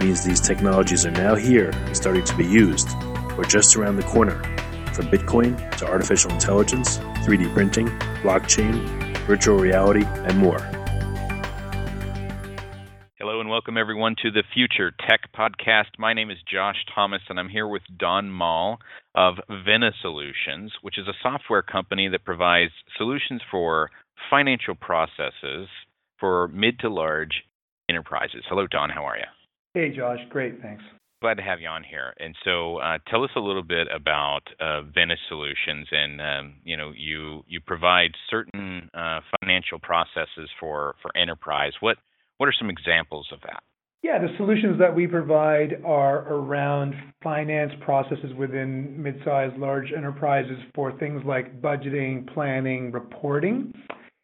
means these technologies are now here and starting to be used, or just around the corner, from Bitcoin to artificial intelligence, 3D printing, blockchain, virtual reality, and more. Hello and welcome everyone to the Future Tech Podcast. My name is Josh Thomas and I'm here with Don Mal of Vena Solutions, which is a software company that provides solutions for financial processes for mid to large enterprises. Hello, Don. How are you? Hey, Josh. Great. Thanks. Glad to have you on here. And so, uh, tell us a little bit about uh, Vena Solutions, and um, you know, you you provide certain uh, financial processes for for enterprise. What what are some examples of that? Yeah, the solutions that we provide are around finance processes within mid-sized, large enterprises for things like budgeting, planning, reporting.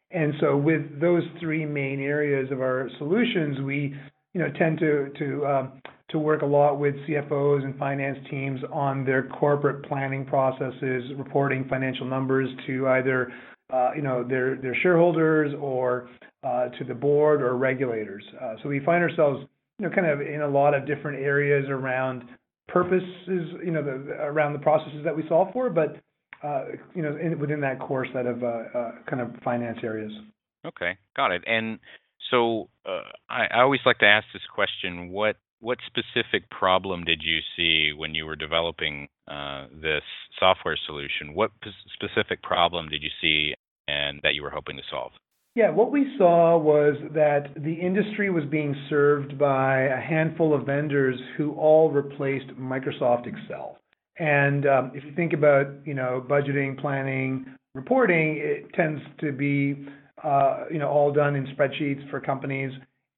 And so, with those three main areas of our solutions, we you know, tend to to um, to work a lot with CFOs and finance teams on their corporate planning processes, reporting financial numbers to either uh, you know their their shareholders or uh, to the board or regulators. Uh, so we find ourselves you know kind of in a lot of different areas around purposes you know around the processes that we solve for, but you know in, within that core set of kind of finance areas. Okay, got it. And so uh, I, I always like to ask this question: what what specific problem did you see when you were developing uh, this software solution? What p- specific problem did you see and that you were hoping to solve? Yeah, what we saw was that the industry was being served by a handful of vendors who all replaced Microsoft Excel. And um, if you think about, you know, budgeting, planning, reporting, it tends to be uh, you know, all done in spreadsheets for companies.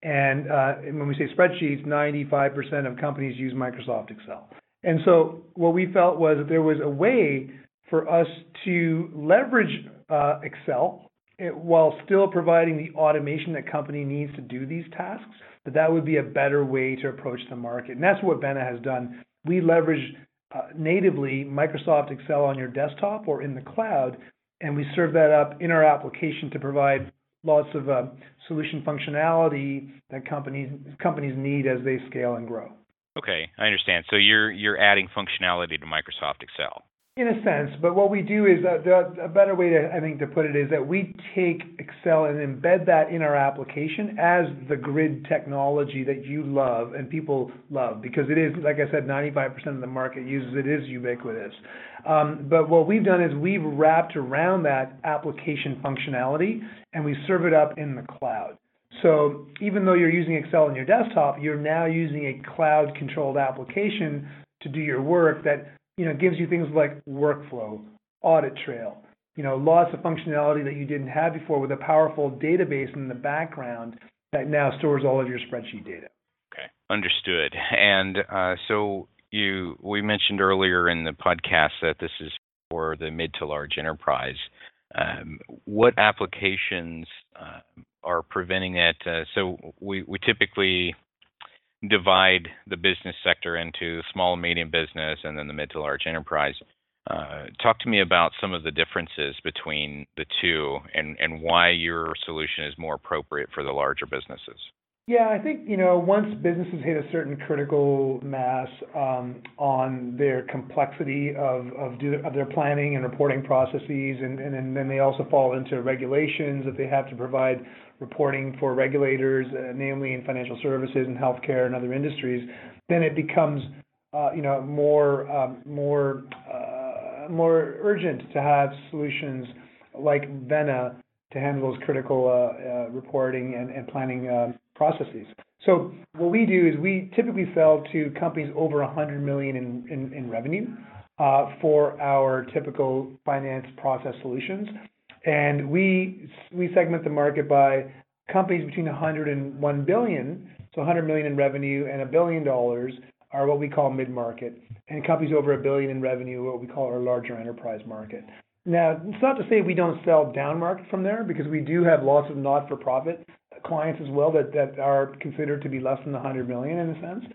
And uh, when we say spreadsheets, 95% of companies use Microsoft Excel. And so what we felt was that there was a way for us to leverage uh, Excel eh, while still providing the automation that company needs to do these tasks, that that would be a better way to approach the market. And that's what Vena has done. We leverage uh, natively Microsoft Excel on your desktop or in the cloud and we serve that up in our application to provide lots of uh, solution functionality that companies companies need as they scale and grow. Okay, I understand. So you're you're adding functionality to Microsoft Excel. In a sense, but what we do is uh, the, a better way to I think to put it is that we take Excel and embed that in our application as the grid technology that you love and people love because it is like I said, 95% of the market uses it is ubiquitous. Um, but what we've done is we've wrapped around that application functionality and we serve it up in the cloud. So even though you're using Excel on your desktop, you're now using a cloud-controlled application to do your work that you know, gives you things like workflow, audit trail, you know, lots of functionality that you didn't have before with a powerful database in the background that now stores all of your spreadsheet data. Okay, understood. And uh, so you, we mentioned earlier in the podcast that this is for the mid to large enterprise. Um, what applications uh, are preventing that? Uh, so we, we typically divide the business sector into small and medium business and then the mid to large enterprise. Uh, talk to me about some of the differences between the two and, and why your solution is more appropriate for the larger businesses. Yeah, I think you know once businesses hit a certain critical mass um, on their complexity of of, do, of, their planning and reporting processes, and, and, and then they also fall into regulations that they have to provide reporting for regulators, uh, namely in financial services and healthcare and other industries, then it becomes uh, you know, more um, more uh, more urgent to have solutions like Vena to handle those critical uh, uh, reporting and, and planning uh, processes. So what we do is we typically sell to companies over 100 million in, in, in revenue uh, for our typical finance process solutions, and we we segment the market by companies between 100 and 1 billion, so 100 million in revenue and a billion dollars are what we call mid-market, and companies over a billion in revenue, what we call our larger enterprise market. Now, it's not to say we don't sell down market from there because we do have lots of not-for-profit clients as well that, are considered to be less than 100 million in a sense.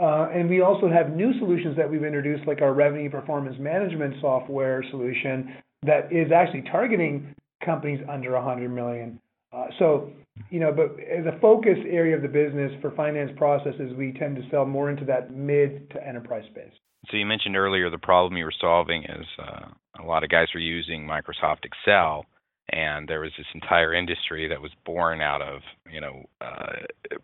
Uh, and we also have new solutions that we've introduced, like our revenue performance management software solution that is actually targeting companies under 100 million. Uh, so, you know, but a focus area of the business for finance processes, we tend to sell more into that mid to enterprise space. So you mentioned earlier the problem you were solving is uh, a lot of guys were using Microsoft Excel, and there was this entire industry that was born out of you know uh,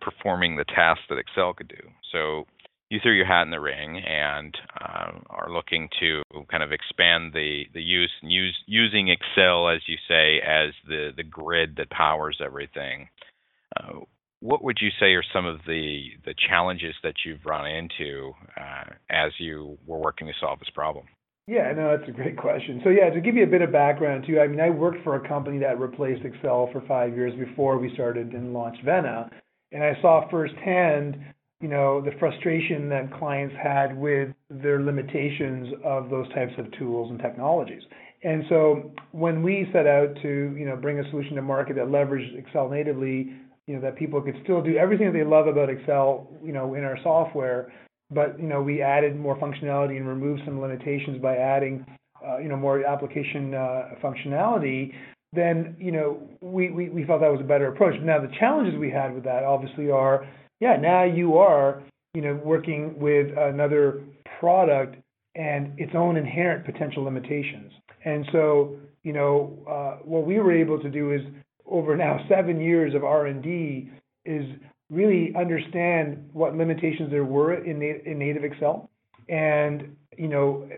performing the tasks that Excel could do. So you threw your hat in the ring and uh, are looking to kind of expand the the use and use using Excel as you say as the the grid that powers everything. Uh, what would you say are some of the the challenges that you've run into uh, as you were working to solve this problem? Yeah, no, that's a great question. So yeah, to give you a bit of background too, I mean, I worked for a company that replaced Excel for five years before we started and launched Vena, and I saw firsthand, you know, the frustration that clients had with their limitations of those types of tools and technologies. And so when we set out to, you know, bring a solution to market that leveraged Excel natively, you know, that people could still do everything that they love about Excel, you know, in our software, but you know we added more functionality and removed some limitations by adding uh, you know more application uh, functionality then you know we, we we felt that was a better approach. Now the challenges we had with that obviously are yeah now you are you know working with another product and its own inherent potential limitations. And so you know uh, what we were able to do is over now seven years of r&d is really understand what limitations there were in, in native Excel and, you know,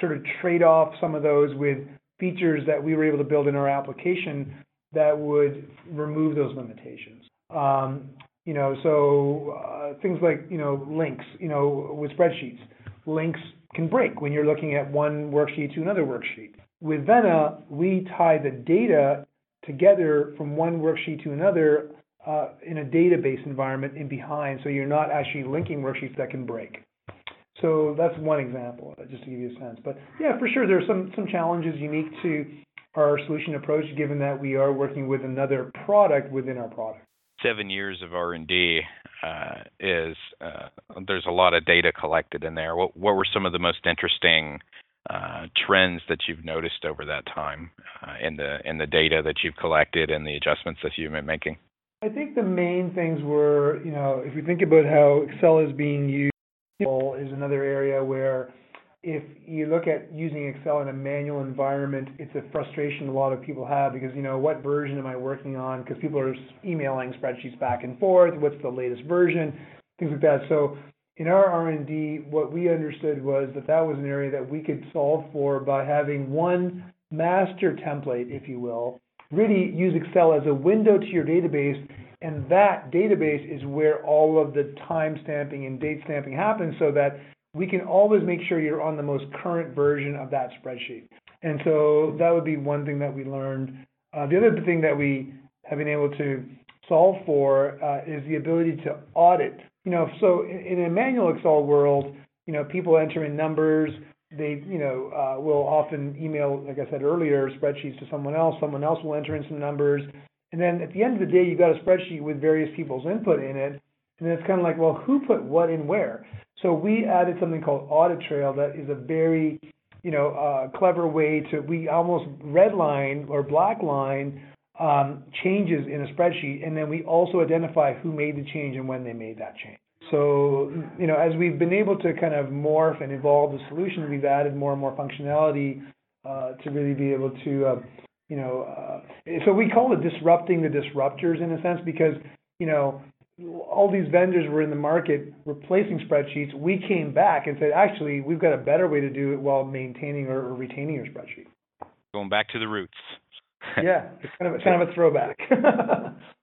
sort of trade off some of those with features that we were able to build in our application that would remove those limitations. Um, you know, so uh, things like, you know, links, you know, with spreadsheets. Links can break when you're looking at one worksheet to another worksheet. With Vena, we tie the data together from one worksheet to another uh, in a database environment in behind, so you're not actually linking worksheets that can break. So that's one example, uh, just to give you a sense. But yeah, for sure, there are some some challenges unique to our solution approach, given that we are working with another product within our product. Seven years of R&D uh, is uh, there's a lot of data collected in there. What what were some of the most interesting uh, trends that you've noticed over that time uh, in the in the data that you've collected and the adjustments that you've been making? I think the main things were, you know, if we think about how Excel is being used, is another area where if you look at using Excel in a manual environment, it's a frustration a lot of people have because, you know, what version am I working on? Because people are emailing spreadsheets back and forth. What's the latest version? Things like that. So in our R&D, what we understood was that that was an area that we could solve for by having one master template, if you will, really use Excel as a window to your database, and that database is where all of the time stamping and date stamping happens so that we can always make sure you're on the most current version of that spreadsheet. And so that would be one thing that we learned. Uh, the other thing that we have been able to solve for uh, is the ability to audit. You know, so in, in a manual Excel world, you know, people enter in numbers, they, you know, uh, will often email, like I said earlier, spreadsheets to someone else. Someone else will enter in some numbers, and then at the end of the day, you've got a spreadsheet with various people's input in it, and it's kind of like, well, who put what in where? So we added something called Audit Trail that is a very, you know, uh, clever way to we almost redline or blackline um, changes in a spreadsheet, and then we also identify who made the change and when they made that change. So, you know, as we've been able to kind of morph and evolve the solution, we've added more and more functionality uh, to really be able to, uh, you know, uh, so we call it disrupting the disruptors in a sense because, you know, all these vendors were in the market replacing spreadsheets, we came back and said, actually, we've got a better way to do it while maintaining or, or retaining your spreadsheet. Going back to the roots. yeah, it's kind of a, kind of a throwback.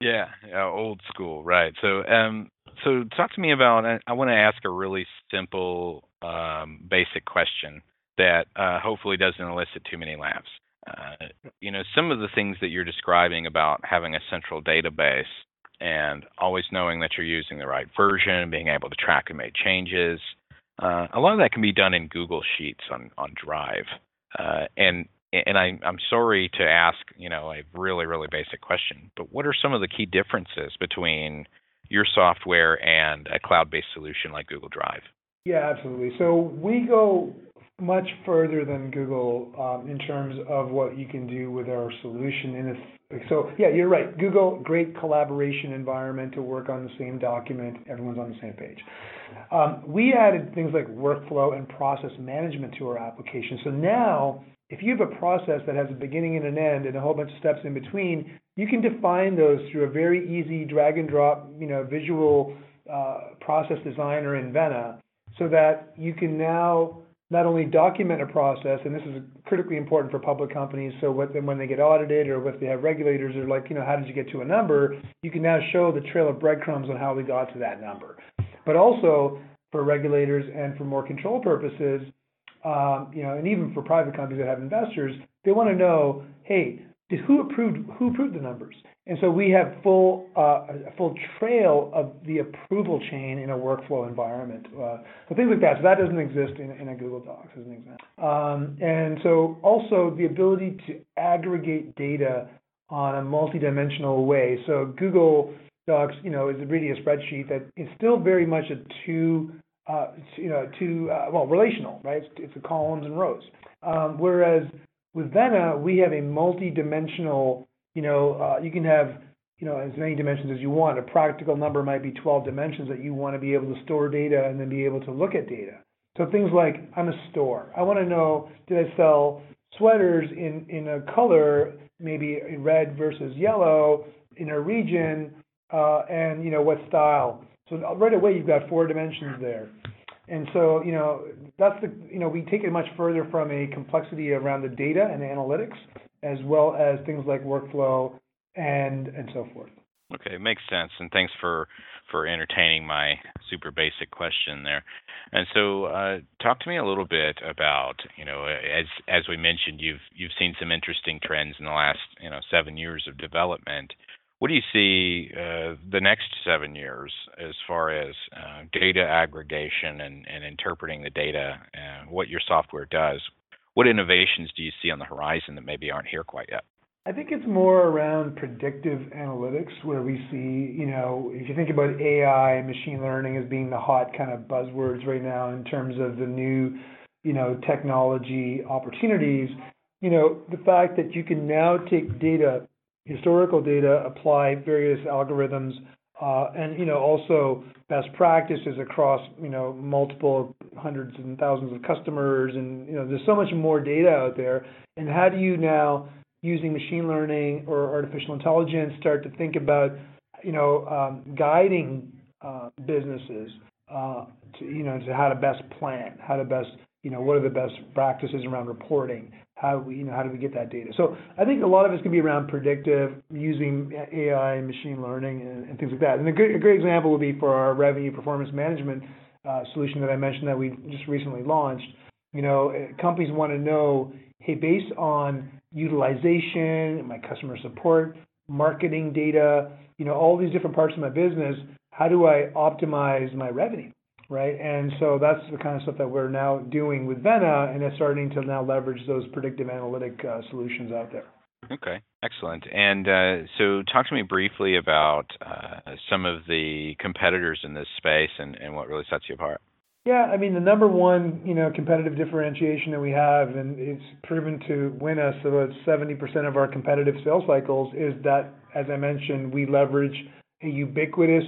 yeah, yeah, old school, right? So, um, so talk to me about. I, want to ask a really simple, um, basic question that uh, hopefully doesn't elicit too many laughs. Uh, you know, some of the things that you're describing about having a central database and always knowing that you're using the right version, being able to track and make changes. Uh, a lot of that can be done in Google Sheets on on Drive, uh, and and I, I'm sorry to ask, you know, a really really basic question, but what are some of the key differences between your software and a cloud-based solution like Google Drive? Yeah, absolutely. So we go much further than Google um, in terms of what you can do with our solution. And so, yeah, you're right. Google, great collaboration environment to work on the same document. Everyone's on the same page. Um, we added things like workflow and process management to our application. So now, if you have a process that has a beginning and an end and a whole bunch of steps in between, you can define those through a very easy drag and drop, you know, visual uh, process designer in Vena, so that you can now not only document a process, and this is critically important for public companies, so when they get audited or if they have regulators, they're like, you know, how did you get to a number? You can now show the trail of breadcrumbs on how we got to that number. But also for regulators and for more control purposes, um, you know, and even for private companies that have investors, they want to know, hey, who approved who approved the numbers? And so we have full uh, a full trail of the approval chain in a workflow environment. Uh, so things like that. So that doesn't exist in, in a Google Docs as an example. Um, and so also the ability to aggregate data on a multidimensional way. So Google Docs, you know, is really a spreadsheet that is still very much a two, uh, you know, two, uh, well, relational, right? It's, it's columns and rows. Um, whereas with Vena, we have a multi-dimensional, you know, uh, you can have, you know, as many dimensions as you want. A practical number might be 12 dimensions that you want to be able to store data and then be able to look at data. So things like I'm a store. I want to know did I sell sweaters in in a color maybe red versus yellow in a region uh, and you know what style. So right away you've got four dimensions there. And so, you know, that's the, you know, we take it much further from a complexity around the data and analytics, as well as things like workflow and and so forth. Okay, makes sense. And thanks for for entertaining my super basic question there. And so, uh, talk to me a little bit about, you know, as as we mentioned, you've you've seen some interesting trends in the last, you know, seven years of development. What do you see uh, the next seven years as far as uh, data aggregation and, and interpreting the data, and what your software does? What innovations do you see on the horizon that maybe aren't here quite yet? I think it's more around predictive analytics, where we see, you know, if you think about AI and machine learning as being the hot kind of buzzwords right now in terms of the new, you know, technology opportunities, you know, the fact that you can now take data historical data, apply various algorithms, uh, and you know also best practices across you know multiple hundreds and thousands of customers, and you know there's so much more data out there. And how do you now using machine learning or artificial intelligence start to think about you know um, guiding uh, businesses uh, to you know to how to best plan, how to best you know what are the best practices around reporting, how we, you know, how do we get that data? So I think a lot of it's going to be around predictive, using AI machine learning and, and things like that. And a, good, a great example would be for our revenue performance management uh, solution that I mentioned that we just recently launched. You know, uh, companies want to know, hey, based on utilization, my customer support, marketing data, you know, all these different parts of my business, how do I optimize my revenue? Right? And so that's the kind of stuff that we're now doing with Vena, and it's starting to now leverage those predictive analytic uh, solutions out there. Okay, excellent. And uh, so, talk to me briefly about uh, some of the competitors in this space and, and what really sets you apart. Yeah, I mean the number one, you know, competitive differentiation that we have, and it's proven to win us about 70% of our competitive sales cycles, is that, as I mentioned, we leverage a ubiquitous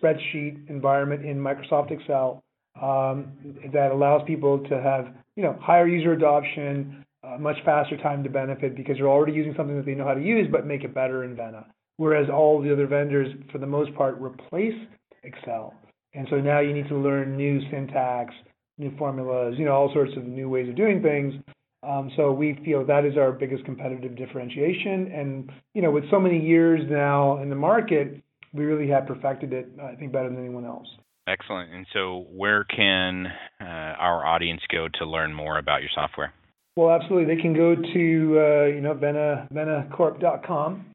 spreadsheet environment in Microsoft Excel um, that allows people to have you know higher user adoption, uh, much faster time to benefit because they're already using something that they know how to use, but make it better in Vena. whereas all the other vendors, for the most part, replace Excel. And so now you need to learn new syntax, new formulas, you know, all sorts of new ways of doing things. Um, so we feel that is our biggest competitive differentiation. And you know, with so many years now in the market, we really have perfected it, I think, better than anyone else. Excellent. And so, where can uh, our audience go to learn more about your software? Well, absolutely. They can go to uh, you know Vena venacorp.com.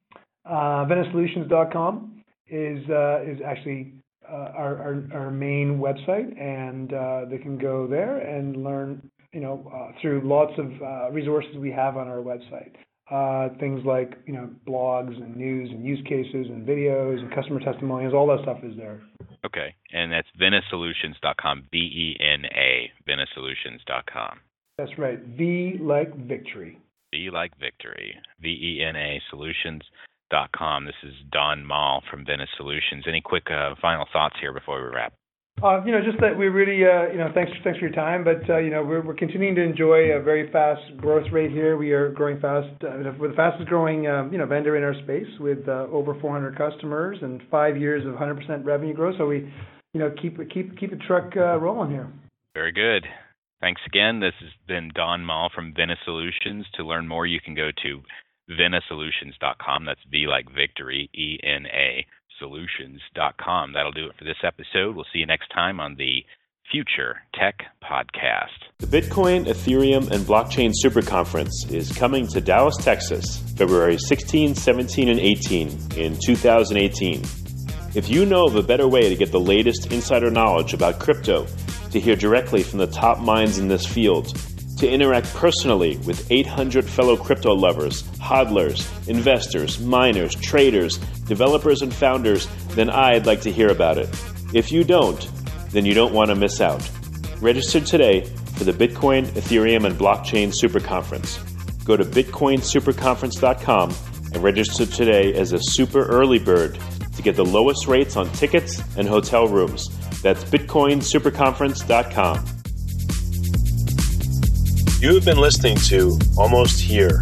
Uh, venasolutions.com is uh, is actually uh, our, our, our main website, and uh, they can go there and learn you know uh, through lots of uh, resources we have on our website. Uh, things like you know blogs and news and use cases and videos and customer testimonials, all that stuff is there. Okay, and that's venasolutions.com, V-E-N-A, venasolutions.com. That's right, V like victory. V like victory, V-E-N-A solutions.com. This is Don Mal from Vena Solutions. Any quick uh, final thoughts here before we wrap? Uh, you know, just that we really, uh, you know, thanks, thanks for your time. But uh, you know, we're, we're continuing to enjoy a very fast growth rate here. We are growing fast. We're the fastest growing, um, you know, vendor in our space with over 400 customers and five years of 100% revenue growth. So we, you know, keep keep keep the truck rolling here. Very good. Thanks again. This has been Don Mal from Vena Solutions. To learn more, you can go to venasolutions.com. That's V like victory, E N A solutions.com. That'll do it for this episode. We'll see you next time on the Future Tech Podcast. The Bitcoin, Ethereum, and Blockchain Super Conference is coming to Dallas, Texas, February 16, 17, and 18 in 2018. If you know of a better way to get the latest insider knowledge about crypto, to hear directly from the top minds in this field, to interact personally with 800 fellow crypto lovers, hodlers, investors, miners, traders, developers, and founders, then I'd like to hear about it. If you don't, then you don't want to miss out. Register today for the Bitcoin, Ethereum, and Blockchain Super Conference. Go to bitcoinsuperconference.com and register today as a super early bird to get the lowest rates on tickets and hotel rooms. That's bitcoinsuperconference.com. You have been listening to Almost Here,